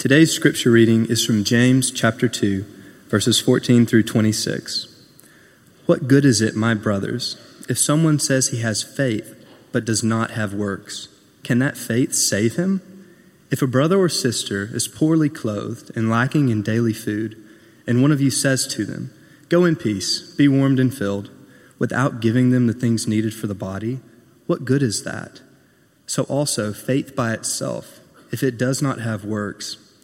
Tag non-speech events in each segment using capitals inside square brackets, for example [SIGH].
Today's scripture reading is from James chapter 2, verses 14 through 26. What good is it, my brothers, if someone says he has faith but does not have works? Can that faith save him? If a brother or sister is poorly clothed and lacking in daily food, and one of you says to them, Go in peace, be warmed and filled, without giving them the things needed for the body, what good is that? So also, faith by itself, if it does not have works,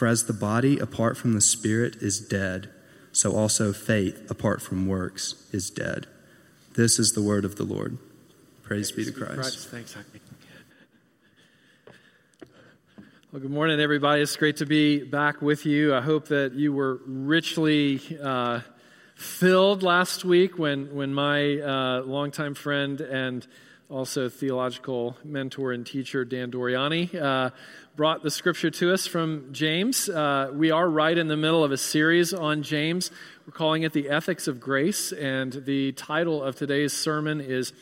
For as the body apart from the spirit is dead, so also faith apart from works is dead. This is the word of the Lord. Praise, be to Christ. Christ. Thanks, Well, good morning, everybody. It's great to be back with you. I hope that you were richly uh, filled last week when, when my uh, longtime friend and also theological mentor and teacher, Dan Doriani, uh, brought the scripture to us from James. Uh, we are right in the middle of a series on James. We're calling it The Ethics of Grace, and the title of today's sermon is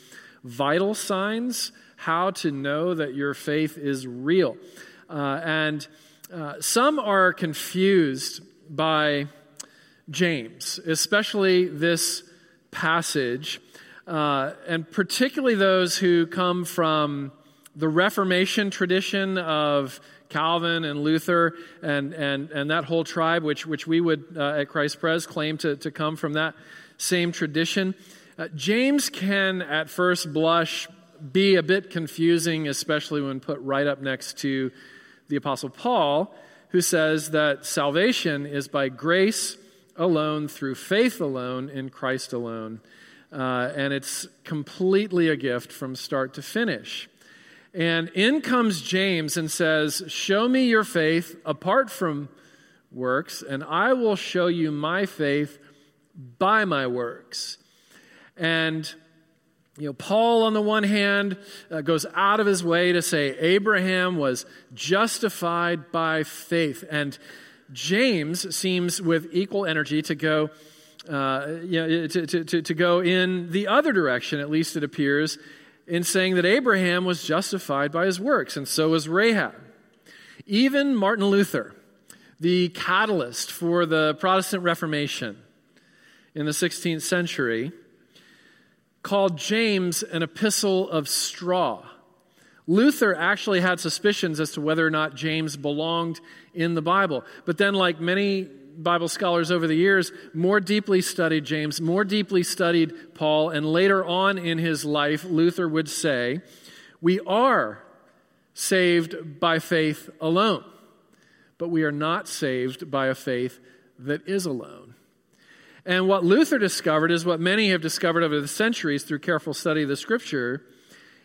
Vital Signs How to Know That Your Faith is Real. Uh, and uh, some are confused by James, especially this passage, uh, and particularly those who come from the Reformation tradition of Calvin and Luther and, and, and that whole tribe, which, which we would uh, at Christ Pres claim to, to come from that same tradition. Uh, James can, at first blush, be a bit confusing, especially when put right up next to the Apostle Paul, who says that salvation is by grace alone, through faith alone, in Christ alone. Uh, and it's completely a gift from start to finish. And in comes James and says, Show me your faith apart from works, and I will show you my faith by my works. And you know, Paul, on the one hand, uh, goes out of his way to say Abraham was justified by faith. And James seems with equal energy to go, uh, you know, to, to, to go in the other direction, at least it appears, in saying that Abraham was justified by his works, and so was Rahab. Even Martin Luther, the catalyst for the Protestant Reformation in the 16th century, called James an epistle of straw. Luther actually had suspicions as to whether or not James belonged in the Bible. But then, like many Bible scholars over the years more deeply studied James, more deeply studied Paul, and later on in his life, Luther would say, We are saved by faith alone, but we are not saved by a faith that is alone. And what Luther discovered is what many have discovered over the centuries through careful study of the scripture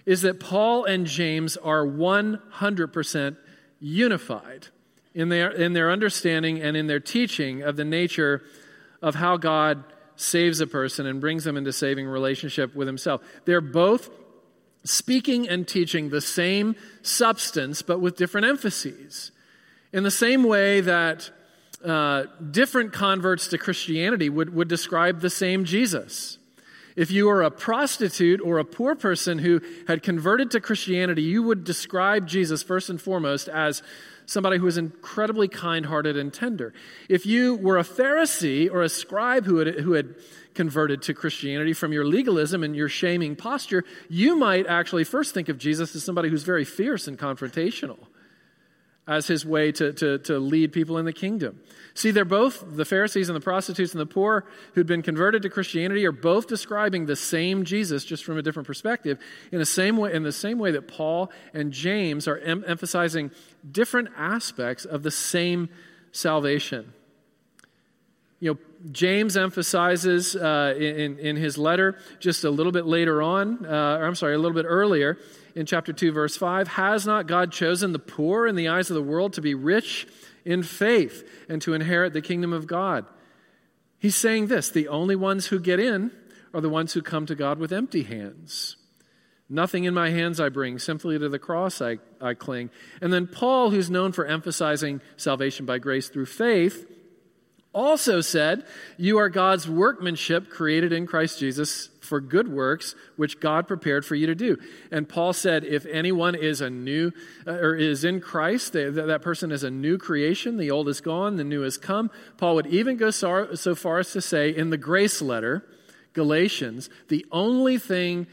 is that Paul and James are 100% unified in their, in their understanding and in their teaching of the nature of how God saves a person and brings them into saving relationship with himself. They're both speaking and teaching the same substance, but with different emphases. In the same way that uh, different converts to Christianity would, would describe the same Jesus. If you were a prostitute or a poor person who had converted to Christianity, you would describe Jesus first and foremost as somebody who was incredibly kind hearted and tender. If you were a Pharisee or a scribe who had, who had converted to Christianity from your legalism and your shaming posture, you might actually first think of Jesus as somebody who's very fierce and confrontational. As his way to, to, to lead people in the kingdom. See, they're both, the Pharisees and the prostitutes and the poor who'd been converted to Christianity are both describing the same Jesus, just from a different perspective, in the same way, in the same way that Paul and James are em- emphasizing different aspects of the same salvation. You know, James emphasizes uh, in, in his letter just a little bit later on, uh, or I'm sorry, a little bit earlier in chapter 2, verse 5 Has not God chosen the poor in the eyes of the world to be rich in faith and to inherit the kingdom of God? He's saying this the only ones who get in are the ones who come to God with empty hands. Nothing in my hands I bring, simply to the cross I, I cling. And then Paul, who's known for emphasizing salvation by grace through faith, also said, You are God's workmanship created in Christ Jesus for good works, which God prepared for you to do. And Paul said, If anyone is a new, uh, or is in Christ, they, that person is a new creation. The old is gone, the new has come. Paul would even go so, so far as to say in the grace letter, Galatians, the only thing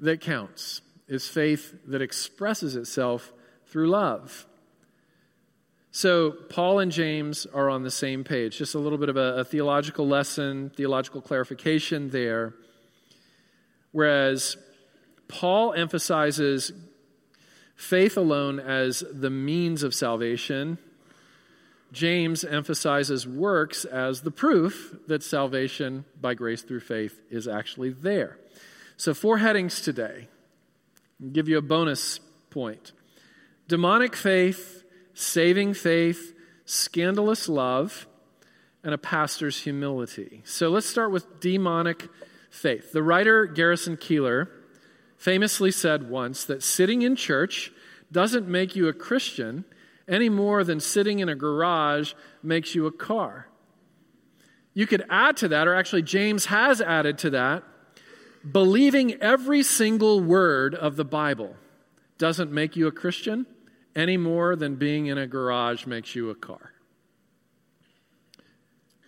that counts is faith that expresses itself through love. So, Paul and James are on the same page. Just a little bit of a, a, theological lesson, theological clarification there. Whereas Paul emphasizes faith alone as the means of salvation, James emphasizes works as the proof that salvation by grace through faith is actually there. So, four headings today. I'll give you a bonus point demonic faith saving faith, scandalous love, and a pastor's humility. So let's start with demonic faith. The writer Garrison Keillor famously said once that sitting in church doesn't make you a Christian any more than sitting in a garage makes you a car. You could add to that, or actually, James has added to that, believing every single word of the Bible doesn't make you a Christian any more than being in a garage makes you a car.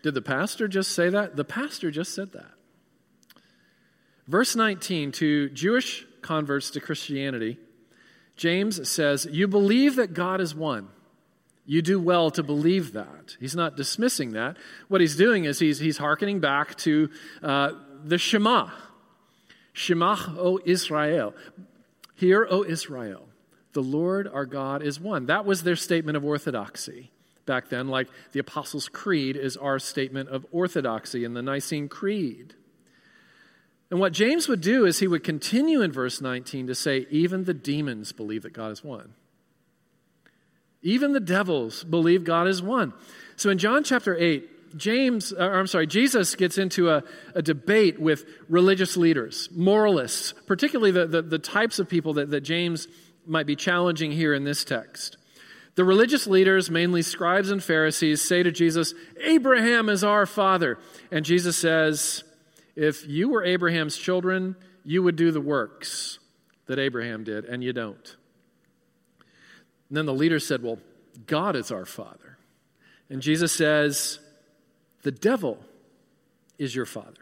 Did the pastor just say that? The pastor just said that. Verse 19 to Jewish converts to Christianity, James says, You believe that God is one. You do well to believe that. He's not dismissing that. What he's doing is he's, he's hearkening back to uh, the Shema. Shema, O Israel. Hear, O Israel. The Lord our God is one. That was their statement of orthodoxy back then, like the Apostles' Creed is our statement of orthodoxy in the Nicene Creed. And what James would do is he would continue in verse 19 to say, even the demons believe that God is one. Even the devils believe God is one. So in John chapter 8, James, or I'm sorry, Jesus gets into a, a debate with religious leaders, moralists, particularly the, the, the types of people that, that James might be challenging here in this text. The religious leaders, mainly scribes and Pharisees, say to Jesus, Abraham is our father. And Jesus says, If you were Abraham's children, you would do the works that Abraham did, and you don't. And then the leaders said, Well, God is our father. And Jesus says, The devil is your father.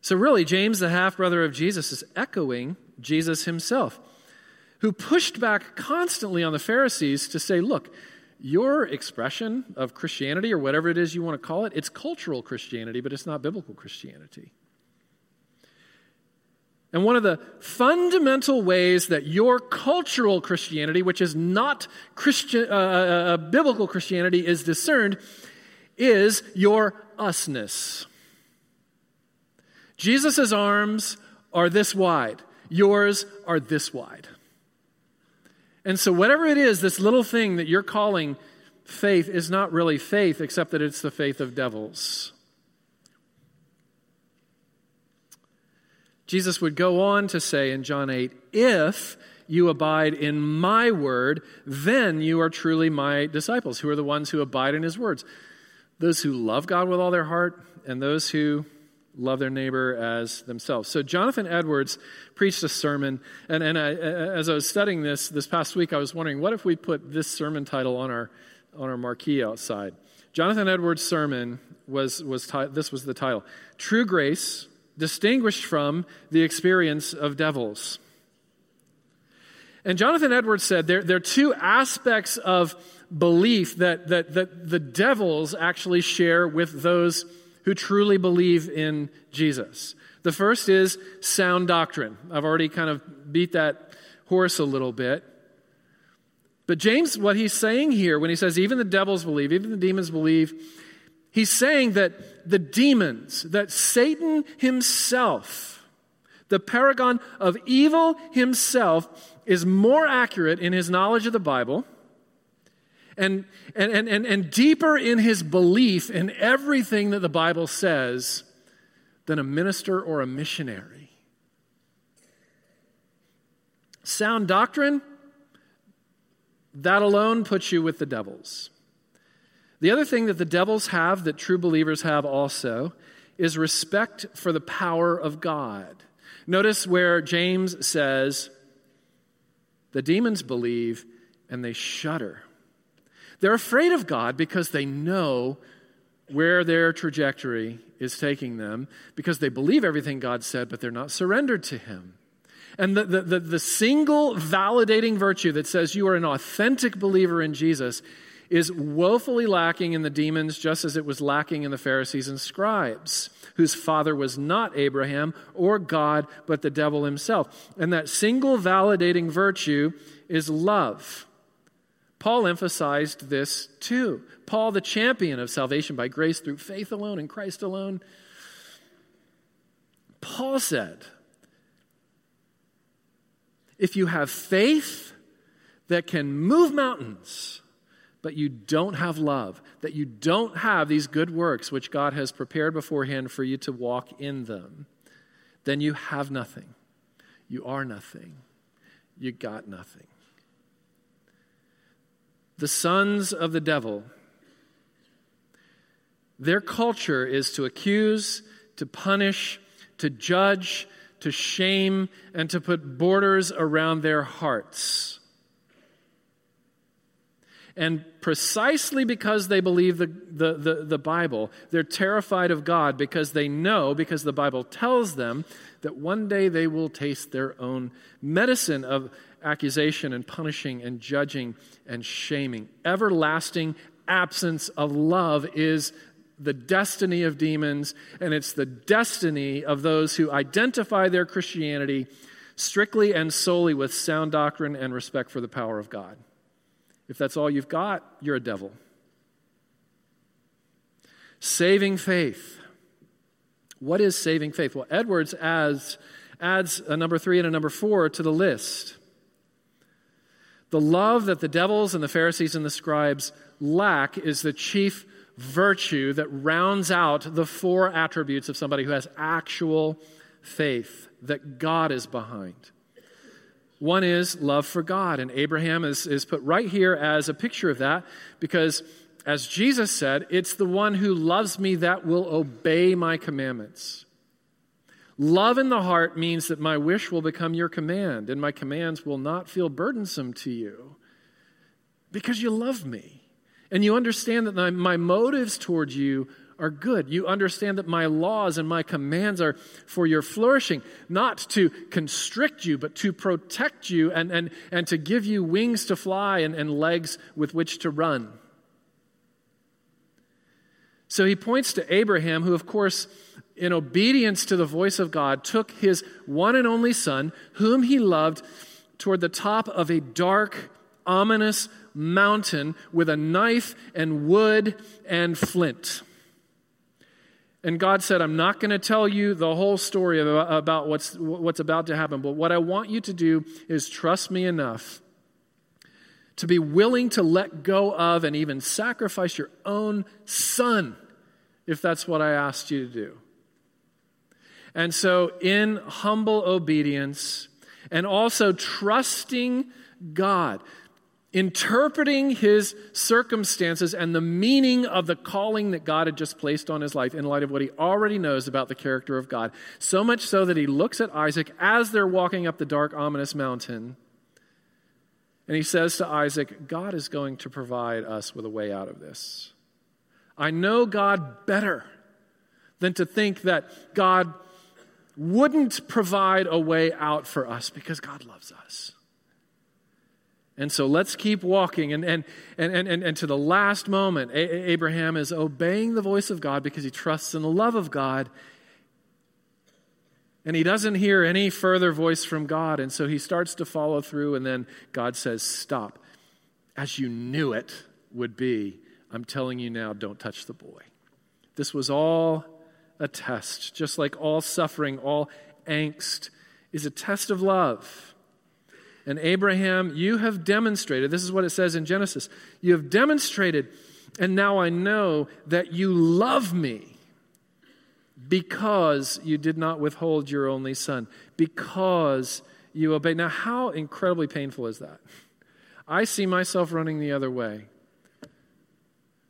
So, really, James, the half brother of Jesus, is echoing Jesus himself, who pushed back constantly on the Pharisees to say, look, your expression of Christianity, or whatever it is you want to call it, it's cultural Christianity, but it's not biblical Christianity. And one of the fundamental ways that your cultural Christianity, which is not Christian, uh, uh, uh biblical Christianity, is discerned, is your usness. Jesus' arms are this wide, yours are this wide. And so, whatever it is, this little thing that you're calling faith is not really faith, except that it's the faith of devils. Jesus would go on to say in John 8, If you abide in my word, then you are truly my disciples, who are the ones who abide in his words. Those who love God with all their heart, and those who love their neighbor as themselves. So Jonathan Edwards preached a sermon, and, and I, as I was studying this this past week, I was wondering, what if we put this sermon title on our on our marquee outside? Jonathan Edwards' sermon was was this was the title: "True Grace Distinguished from the Experience of Devils." And Jonathan Edwards said there, there are two aspects of belief that, that, that the devils actually share with those who truly believe in Jesus. The first is sound doctrine. I've already kind of beat that horse a little bit. But James, what he's saying here when he says even the devils believe, even the demons believe, he's saying that the demons, that Satan himself, the paragon of evil himself, is more accurate in his knowledge of the Bible and, and, and, and, deeper in his belief in everything that the Bible says than a minister or a missionary. Sound doctrine, that alone puts you with the devils. The other thing that the devils have that true believers have also is respect for the power of God. Notice where James says, the demons believe and they shudder. They're afraid of God because they know where their trajectory is taking them, because they believe everything God said, but they're not surrendered to Him. And the, the, the, the, single validating virtue that says you are an authentic believer in Jesus is woefully lacking in the demons, just as it was lacking in the Pharisees and scribes, whose father was not Abraham or God, but the devil himself. And that single validating virtue is love. Paul emphasized this too. Paul, the champion of salvation by grace through faith alone in Christ alone, Paul said, if you have faith that can move mountains, but you don't have love, that you don't have these good works which God has prepared beforehand for you to walk in them, then you have nothing. You are nothing. You got nothing. The sons of the devil, their culture is to accuse, to punish, to judge, to shame, and to put borders around their hearts. And precisely because they believe the, the, the, the, Bible, they're terrified of God because they know, because the Bible tells them, that one day they will taste their own medicine of accusation and punishing and judging and shaming. Everlasting absence of love is the destiny of demons, and it's the destiny of those who identify their Christianity strictly and solely with sound doctrine and respect for the power of God. If that's all you've got, you're a devil. Saving faith. What is saving faith? Well, Edwards adds, adds a number three and a number four to the list. The love that the devils and the Pharisees and the scribes lack is the chief virtue that rounds out the four attributes of somebody who has actual faith that God is behind. One is love for God, and Abraham is, is put right here as a picture of that because, as Jesus said, it's the one who loves me that will obey my commandments. Love in the heart means that my wish will become your command, and my commands will not feel burdensome to you because you love me. And you understand that my, my motives towards you are good. You understand that my laws and my commands are for your flourishing, not to constrict you, but to protect you and, and, and to give you wings to fly and, and legs with which to run. So he points to Abraham, who, of course, in obedience to the voice of God, took his one and only son, whom he loved, toward the top of a dark, ominous mountain with a knife and wood and flint. And God said, I'm not going to tell you the whole story about what's, what's about to happen, but what I want you to do is trust me enough to be willing to let go of and even sacrifice your own son if that's what I asked you to do. And so, in humble obedience and also trusting God, interpreting his circumstances and the meaning of the calling that God had just placed on his life in light of what he already knows about the character of God. So much so that he looks at Isaac as they're walking up the dark, ominous mountain. And he says to Isaac, God is going to provide us with a way out of this. I know God better than to think that God wouldn't provide a way out for us because God loves us. And so let's keep walking. And, and, and, and, and to the last moment, a- Abraham is obeying the voice of God because he trusts in the love of God. And he doesn't hear any further voice from God. And so he starts to follow through. And then God says, Stop. As you knew it would be, I'm telling you now, don't touch the boy. This was all a test, just like all suffering, all angst is a test of love. And Abraham, you have demonstrated, this is what it says in Genesis, you have demonstrated, and now I know that you love me because you did not withhold your only son, because you obeyed. Now, how incredibly painful is that? I see myself running the other way.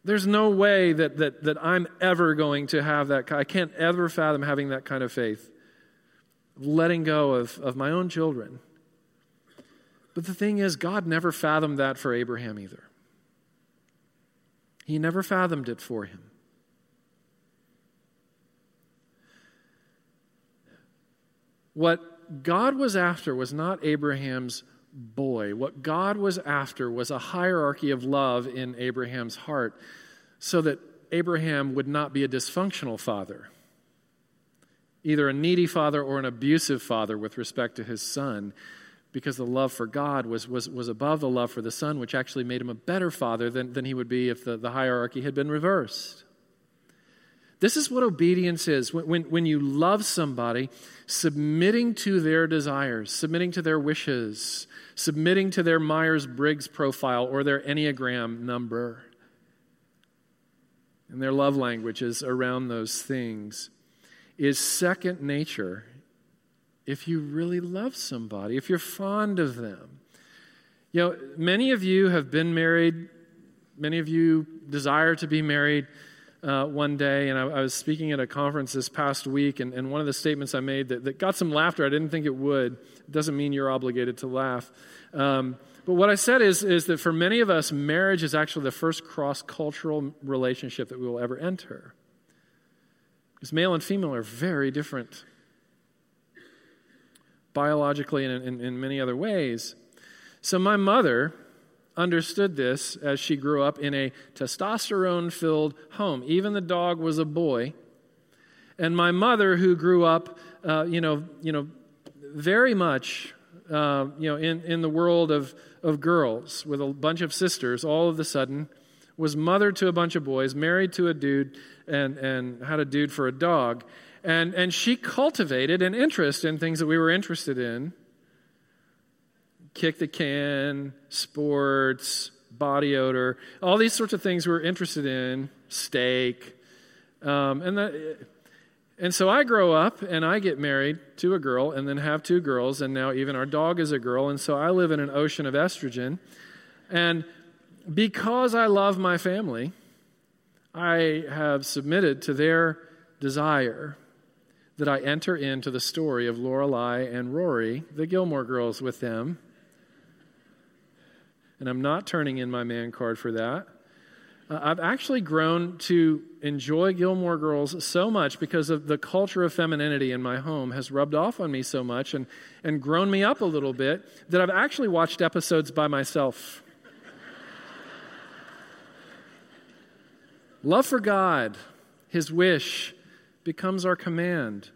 There's no way that, that, that I'm ever going to have that. I can't ever fathom having that kind of faith, letting go of, of my own children but the thing is, God never fathomed that for Abraham either. He never fathomed it for him. What God was after was not Abraham's boy. What God was after was a hierarchy of love in Abraham's heart so that Abraham would not be a dysfunctional father, either a needy father or an abusive father with respect to his son because the love for God was, was, was above the love for the Son, which actually made him a better father than, than he would be if the, the hierarchy had been reversed. This is what obedience is. When, when, when you love somebody, submitting to their desires, submitting to their wishes, submitting to their Myers Briggs profile or their Enneagram number, and their love languages around those things, is second nature if you really love somebody, if you're fond of them. You know, many of you have been married, many of you desire to be married uh, one day. And I, I, was speaking at a conference this past week, and, and one of the statements I made that, that, got some laughter, I didn't think it would. Doesn't mean you're obligated to laugh. Um, but what I said is, is that for many of us, marriage is actually the first cross cultural relationship that we will ever enter. Because male and female are very different biologically and in, in, many other ways. So my mother understood this as she grew up in a testosterone filled home. Even the dog was a boy. And my mother, who grew up, uh, you know, you know, very much, uh, you know, in, in the world of, of girls with a bunch of sisters, all of a sudden was mother to a bunch of boys, married to a dude, and, and had a dude for a dog. And, and she cultivated an interest in things that we were interested in kick the can, sports, body odor, all these sorts of things we're interested in, steak. Um, and, that, and so I grow up and I get married to a girl and then have two girls, and now even our dog is a girl. And so I live in an ocean of estrogen. And because I love my family, I have submitted to their desire that I enter into the story of Lorelai and Rory, the Gilmore girls, with them. And I'm not turning in my man card for that. Uh, I've actually grown to enjoy Gilmore Girls so much because of the culture of femininity in my home has rubbed off on me so much and, and grown me up a little bit that I've actually watched episodes by myself. Love for God, His wish, becomes our command.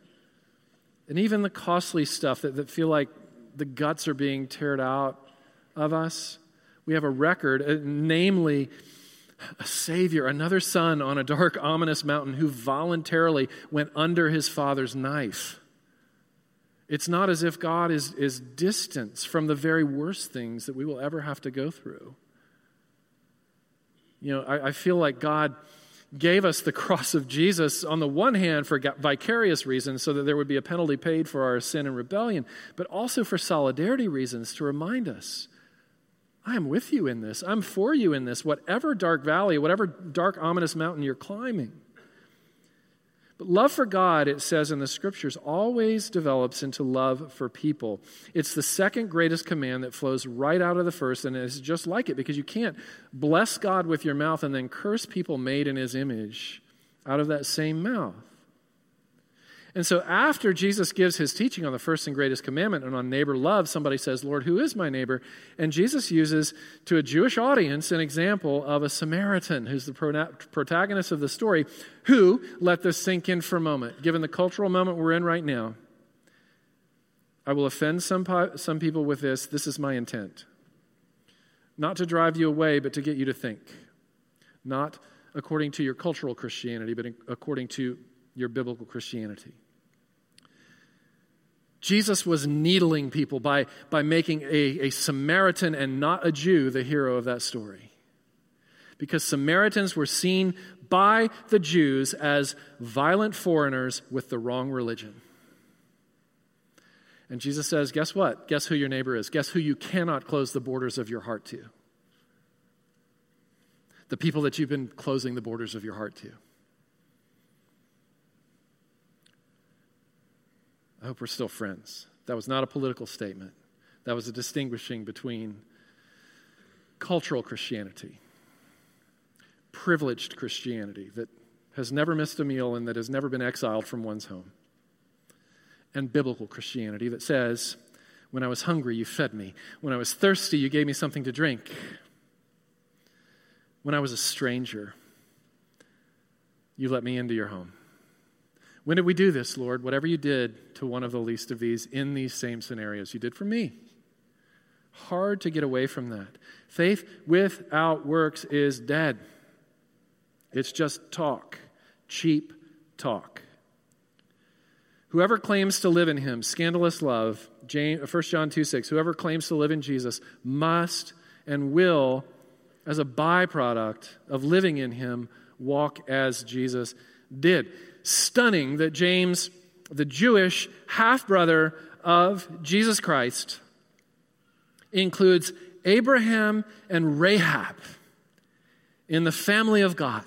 And even the costly stuff that, that feel like the guts are being teared out of us, we have a record, uh, namely, a Savior, another son on a dark, ominous mountain who voluntarily went under his father's knife. It's not as if God is, is distant from the very worst things that we will ever have to go through. You know, I, I feel like God gave us the cross of Jesus on the one hand for vicarious reasons so that there would be a penalty paid for our sin and rebellion, but also for solidarity reasons to remind us I am with you in this. I'm for you in this, whatever dark valley, whatever dark, ominous mountain you're climbing. But love for God, it says in the scriptures, always develops into love for people. It's the second greatest command that flows right out of the first, and it's just like it because you can't bless God with your mouth and then curse people made in his image out of that same mouth. And so, after Jesus gives his teaching on the first and greatest commandment and on neighbor love, somebody says, Lord, who is my neighbor? And Jesus uses to a Jewish audience an example of a Samaritan who's the protagonist of the story, who, let this sink in for a moment, given the cultural moment we're in right now, I will offend some, some people with this. This is my intent. Not to drive you away, but to get you to think. Not according to your cultural Christianity, but according to your biblical Christianity. Jesus was needling people by, by making a, a Samaritan and not a Jew the hero of that story. Because Samaritans were seen by the Jews as violent foreigners with the wrong religion. And Jesus says, Guess what? Guess who your neighbor is? Guess who you cannot close the borders of your heart to? The people that you've been closing the borders of your heart to. I hope we're still friends. That was not a political statement. That was a distinguishing between cultural Christianity, privileged Christianity that has never missed a meal and that has never been exiled from one's home, and biblical Christianity that says, When I was hungry, you fed me. When I was thirsty, you gave me something to drink. When I was a stranger, you let me into your home. When did we do this, Lord? Whatever you did to one of the least of these in these same scenarios, you did for me. Hard to get away from that. Faith without works is dead. It's just talk, cheap talk. Whoever claims to live in him, scandalous love, James, 1 uh, John 2 6, whoever claims to live in Jesus must and will, as a byproduct of living in him, walk as Jesus did stunning that James, the Jewish half brother of Jesus Christ, includes Abraham and Rahab in the family of God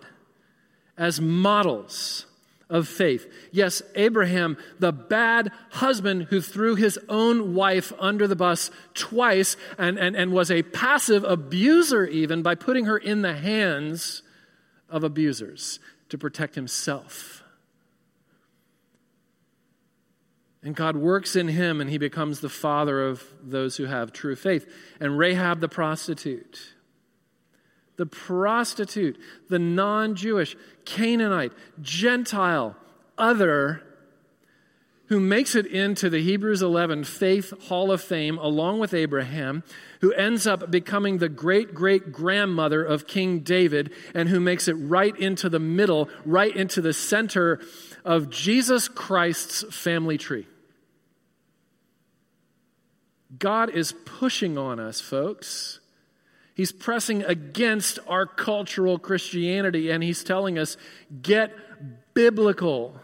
as models of faith. Yes, Abraham, the bad husband who threw his own wife under the bus twice and, and, and was a passive abuser, even by putting her in the hands of abusers to protect himself. And God works in him, and he becomes the father of those who have true faith. And Rahab the prostitute, the prostitute, the non Jewish, Canaanite, Gentile, other, who makes it into the Hebrews 11 Faith Hall of Fame along with Abraham, who ends up becoming the great great grandmother of King David, and who makes it right into the middle, right into the center of Jesus Christ's family tree. God is pushing on us, folks. He's pressing against our cultural Christianity and he's telling us get biblical.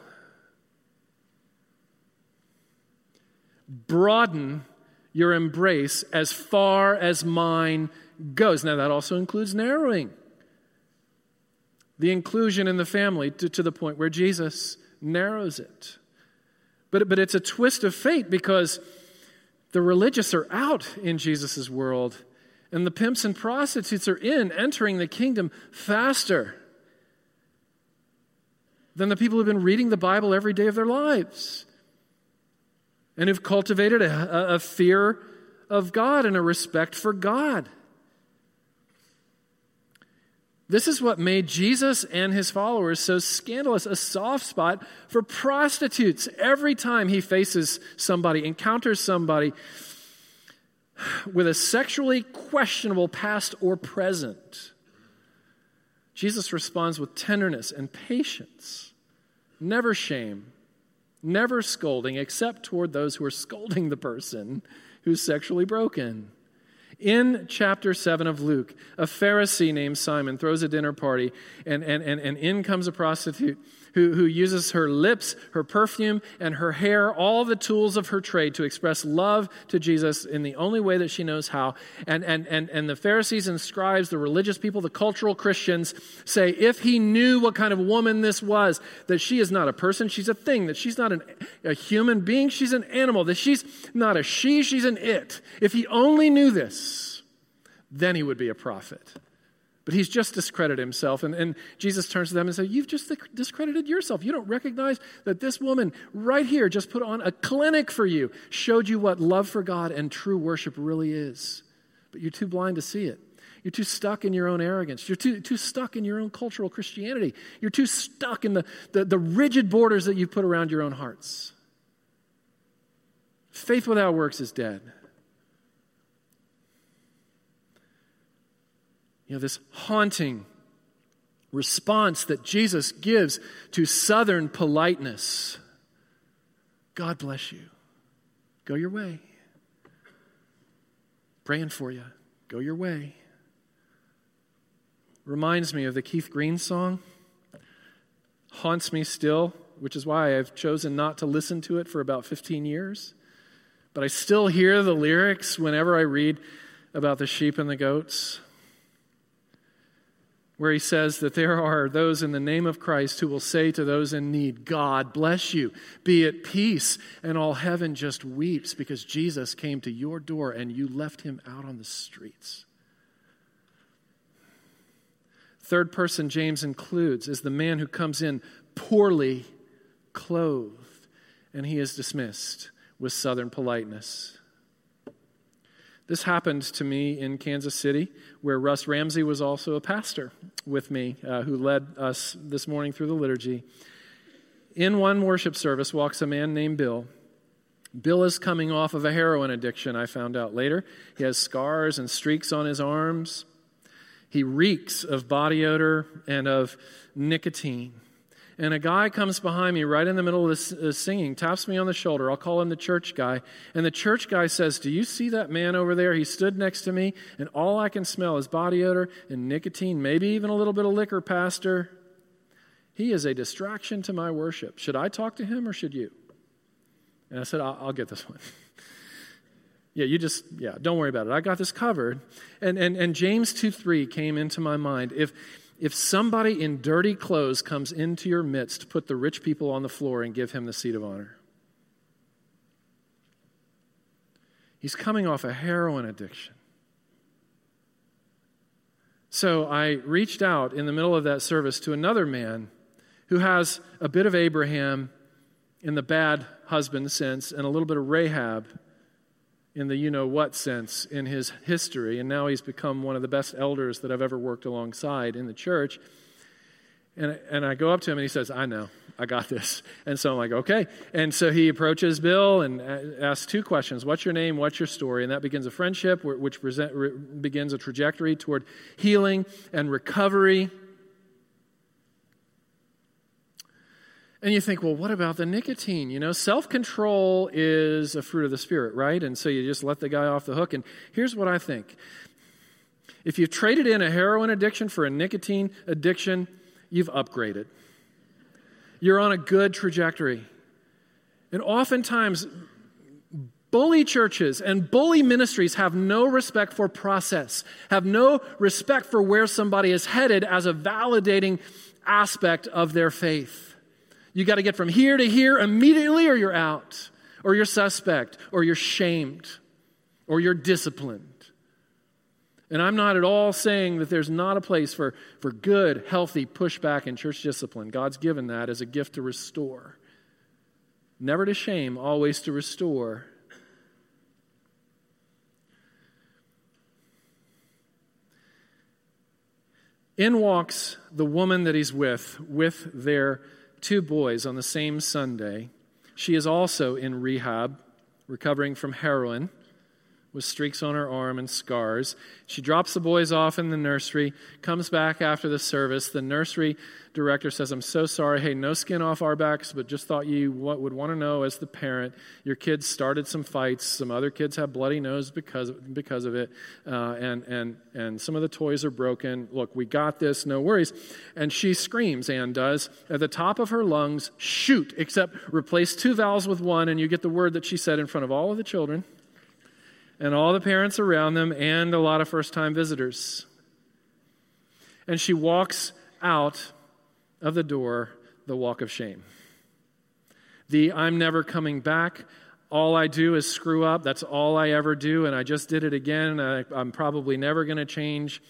Broaden your embrace as far as mine goes. Now, that also includes narrowing the inclusion in the family to, to the point where Jesus narrows it. But, but it's a twist of fate because the religious are out in Jesus' world, and the pimps and prostitutes are in, entering the kingdom faster than the people who've been reading the Bible every day of their lives and who've cultivated a, a fear of God and a respect for God. This is what made Jesus and his followers so scandalous, a soft spot for prostitutes. Every time he faces somebody, encounters somebody with a sexually questionable past or present, Jesus responds with tenderness and patience, never shame, never scolding, except toward those who are scolding the person who's sexually broken. In chapter 7 of Luke, a Pharisee named Simon throws a dinner party, and, and, and, and in comes a prostitute who, who uses her lips, her perfume, and her hair, all the tools of her trade to express love to Jesus in the only way that she knows how. And, and, and, and the Pharisees and scribes, the religious people, the cultural Christians say, if he knew what kind of woman this was, that she is not a person, she's a thing, that she's not an, a human being, she's an animal, that she's not a she, she's an it. If he only knew this, then he would be a prophet. But he's just discredited himself. And, and Jesus turns to them and says, You've just discredited yourself. You don't recognize that this woman right here just put on a clinic for you, showed you what love for God and true worship really is. But you're too blind to see it. You're too stuck in your own arrogance. You're too, too stuck in your own cultural Christianity. You're too stuck in the, the, the rigid borders that you've put around your own hearts. Faith without works is dead. Know, this haunting response that Jesus gives to southern politeness God bless you. Go your way. Praying for you. Go your way. Reminds me of the Keith Green song. Haunts me still, which is why I've chosen not to listen to it for about 15 years. But I still hear the lyrics whenever I read about the sheep and the goats where he says that there are those in the name of Christ who will say to those in need, God bless you, be at peace. And all heaven just weeps because Jesus came to your door and you left him out on the streets. Third person James includes is the man who comes in poorly clothed and he is dismissed with southern politeness. This happened to me in Kansas City, where Russ Ramsey was also a pastor with me, uh, who led us this morning through the liturgy. In one worship service walks a man named Bill. Bill is coming off of a heroin addiction, I found out later. He has scars and streaks on his arms. He reeks of body odor and of nicotine and a guy comes behind me right in the middle of this uh, singing, taps me on the shoulder. I'll call him the church guy. And the church guy says, Do you see that man over there? He stood next to me, and all I can smell is body odor and nicotine, maybe even a little bit of liquor, Pastor. He is a distraction to my worship. Should I talk to him or should you? And I said, I'll, I'll get this one. [LAUGHS] Yeah, you just, yeah, don't worry about it. I got this covered. And, and, and James 2 3 came into my mind. If, if somebody in dirty clothes comes into your midst, put the rich people on the floor and give him the seat of honor. He's coming off a heroin addiction. So I reached out in the middle of that service to another man who has a bit of Abraham in the bad husband sense and a little bit of Rahab in the you know what sense in his history, and now he's become one of the best elders that I've ever worked alongside in the church. And, and I go up to him and he says, I know, I got this. And so I'm like, okay. And so he approaches Bill and asks two questions What's your name? What's your story? And that begins a friendship, which present, begins a trajectory toward healing and recovery And you think, well, what about the nicotine? You know, self control is a fruit of the Spirit, right? And so you just let the guy off the hook. And here's what I think if you've traded in a heroin addiction for a nicotine addiction, you've upgraded. You're on a good trajectory. And oftentimes, bully churches and bully ministries have no respect for process, have no respect for where somebody is headed as a validating aspect of their faith. You got to get from here to here immediately, or you're out, or you're suspect, or you're shamed, or you're disciplined. And I'm not at all saying that there's not a place for, for good, healthy pushback in church discipline. God's given that as a gift to restore. Never to shame, always to restore. In walks the woman that he's with, with their two boys on the same Sunday. She is also in rehab, recovering from heroin with streaks on her arm and scars. She drops the boys off in the nursery, comes back after the service. The nursery director says, I'm so sorry. Hey, no skin off our backs, but just thought you would want to know as the parent, your kids started some fights. Some other kids have bloody nose because, because of it. Uh, and, and, and some of the toys are broken. Look, we got this, no worries. And she screams, Anne does, at the top of her lungs, shoot, except replace two vowels with one, and you get the word that she said in front of all of the children and all the parents around them and a lot of first time visitors. And she walks out of the door the walk of shame. The I'm never coming back. All I do is screw up. That's all I ever do. And I just did it again. I, am probably never going to change.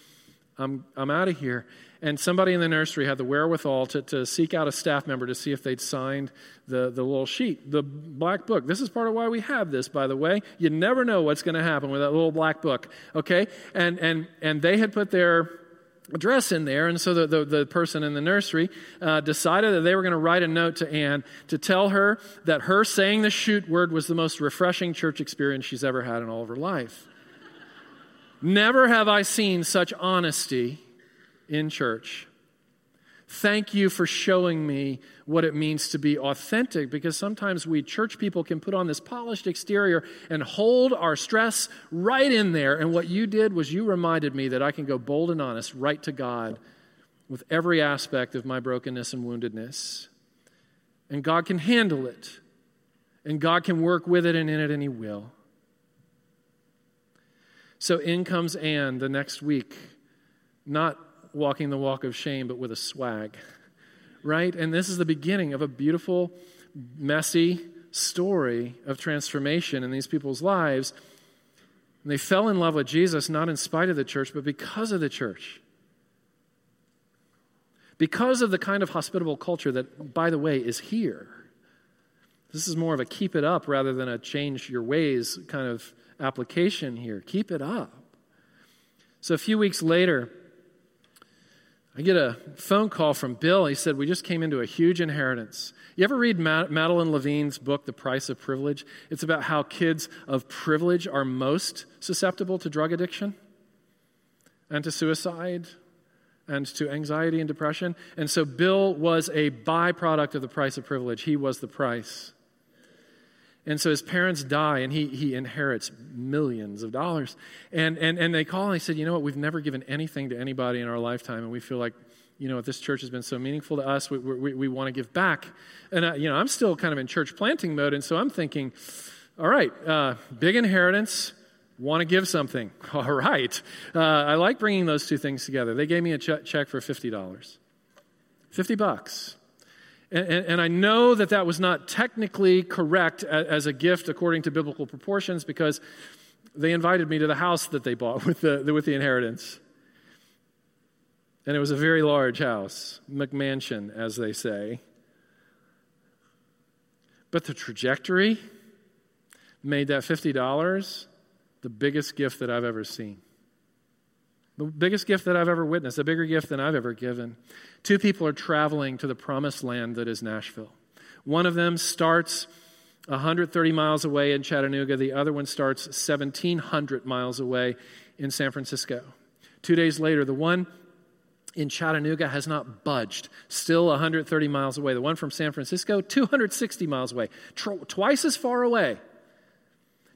I'm, I'm out of here. And somebody in the nursery had the wherewithal to, to seek out a staff member to see if they'd signed the, the little sheet, the black book. This is part of why we have this, by the way. You never know what's going to happen with that little black book, okay? And, and, and they had put their address in there. And so the, the, the person in the nursery uh, decided that they were going to write a note to Anne to tell her that her saying the shoot word was the most refreshing church experience she's ever had in all of her life. [LAUGHS] Never have I seen such honesty in church. Thank you for showing me what it means to be authentic because sometimes we church people can put on this polished exterior and hold our stress right in there. And what you did was you reminded me that I can go bold and honest right to God with every aspect of my brokenness and woundedness. And God can handle it. And God can work with it and in it, and He will. So in comes Anne the next week, not walking the walk of shame, but with a swag, right? And this is the beginning of a beautiful, messy story of transformation in these people's lives. And they fell in love with Jesus not in spite of the church, but because of the church. Because of the kind of hospitable culture that, by the way, is here. This is more of a keep it up rather than a change your ways kind of application here. Keep it up. So a few weeks later, I get a phone call from Bill. He said, We just came into a huge inheritance. You ever read Madeline Levine's book, The Price of Privilege? It's about how kids of privilege are most susceptible to drug addiction and to suicide and to anxiety and depression. And so Bill was a byproduct of the price of privilege. He was the price. And so his parents die, and he, he inherits millions of dollars. And, and, and they call and they said, You know what? We've never given anything to anybody in our lifetime, and we feel like, you know, this church has been so meaningful to us. We, we, we want to give back. And, I, you know, I'm still kind of in church planting mode, and so I'm thinking, All right, uh, big inheritance, want to give something. [LAUGHS] All right. Uh, I like bringing those two things together. They gave me a ch- check for $50. 50 bucks. And, and, I know that that was not technically correct as a gift according to biblical proportions because they invited me to the house that they bought [LAUGHS] with the, with the inheritance. And it was a very large house, McMansion, as they say. But the trajectory made that $50 the biggest gift that I've ever seen. The biggest gift that I've ever witnessed, a bigger gift than I've ever given. Two people are traveling to the promised land that is Nashville. One of them starts 130 miles away in Chattanooga, the other one starts 1,700 miles away in San Francisco. Two days later, the one in Chattanooga has not budged, still 130 miles away. The one from San Francisco, 260 miles away, twice as far away.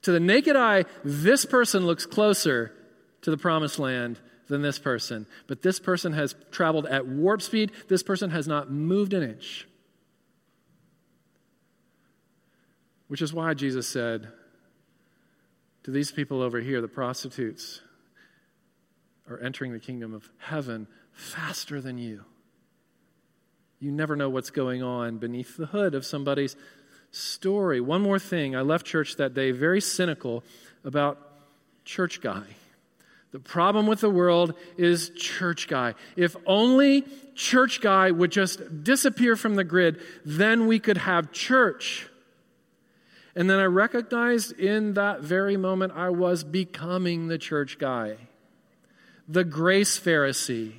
To the naked eye, this person looks closer to the promised land than this person. But this person has traveled at warp speed. This person has not moved an inch. Which is why Jesus said to these people over here, the prostitutes, are entering the kingdom of heaven faster than you. You never know what's going on beneath the hood of somebody's story. One more thing I left church that day very cynical about church guy. The problem with the world is church guy. If only church guy would just disappear from the grid, then we could have church. And then I recognized in that very moment I was becoming the church guy, the grace Pharisee,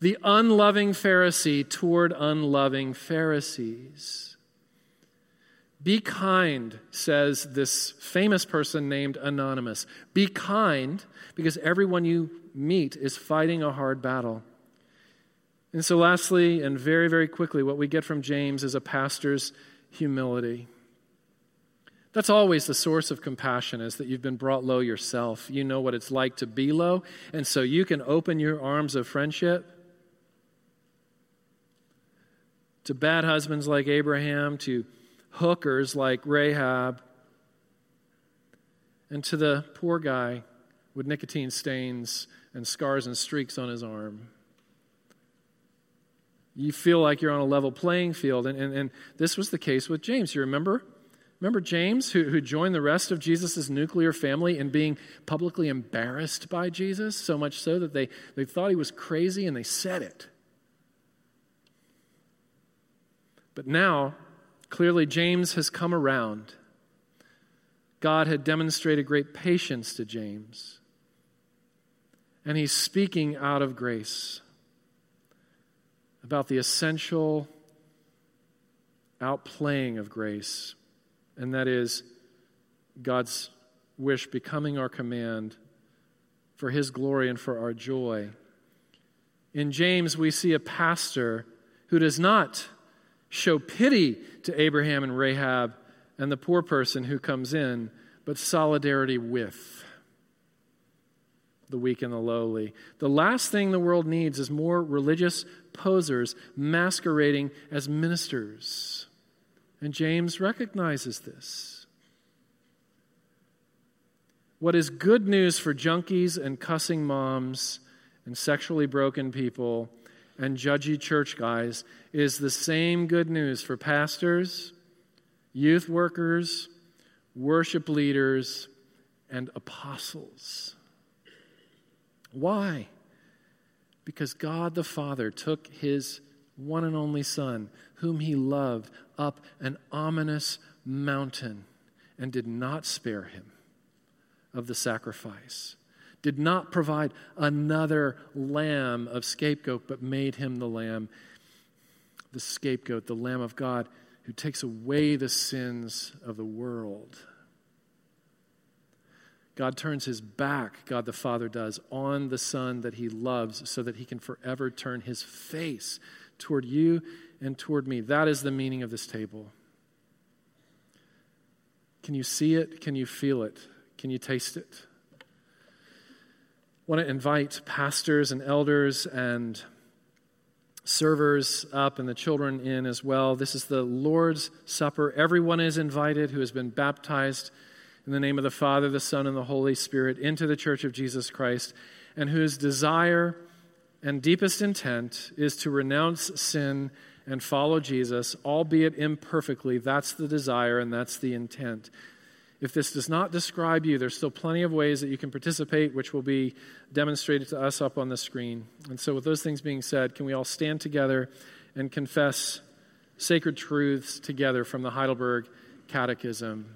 the unloving Pharisee toward unloving Pharisees. Be kind, says this famous person named Anonymous. Be kind because everyone you meet is fighting a hard battle. And so, lastly, and very, very quickly, what we get from James is a pastor's humility. That's always the source of compassion, is that you've been brought low yourself. You know what it's like to be low, and so you can open your arms of friendship to bad husbands like Abraham, to hookers like Rahab, and to the poor guy with nicotine stains and scars and streaks on his arm. You feel like you're on a level playing field. And, and, and this was the case with James. You remember? Remember James, who, who joined the rest of Jesus' nuclear family in being publicly embarrassed by Jesus, so much so that they, they thought he was crazy and they said it. But now, clearly, James has come around. God had demonstrated great patience to James, and he's speaking out of grace about the essential outplaying of grace and that is God's wish becoming our command for His glory and for our joy. In James, we see a pastor who does not show pity to Abraham and Rahab and the poor person who comes in, but solidarity with the weak and the lowly. The last thing the world needs is more religious posers masquerading as ministers. And James recognizes this. What is good news for junkies and cussing moms and sexually broken people and judgy church guys is the same good news for pastors, youth workers, worship leaders, and apostles. Why? Because God the Father took his one and only Son, whom he loved, up an ominous mountain and did not spare him of the sacrifice, did not provide another lamb of scapegoat, but made him the lamb, the scapegoat, the Lamb of God who takes away the sins of the world. God turns his back, God the Father does, on the Son that he loves so that he can forever turn his face toward you and toward me. That is the meaning of this table. Can you see it? Can you feel it? Can you taste it? Want to invite pastors and elders and servers up and the children in as well. This is the Lord's Supper. Everyone is invited who has been baptized in the name of the Father, the Son, and the Holy Spirit into the church of Jesus Christ, and whose desire and deepest intent is to renounce sin and follow Jesus, albeit imperfectly. That's the desire and that's the intent. If this does not describe you, there's still plenty of ways that you can participate, which will be demonstrated to us up on the screen. And so, with those things being said, can we all stand together and confess sacred truths together from the Heidelberg Catechism?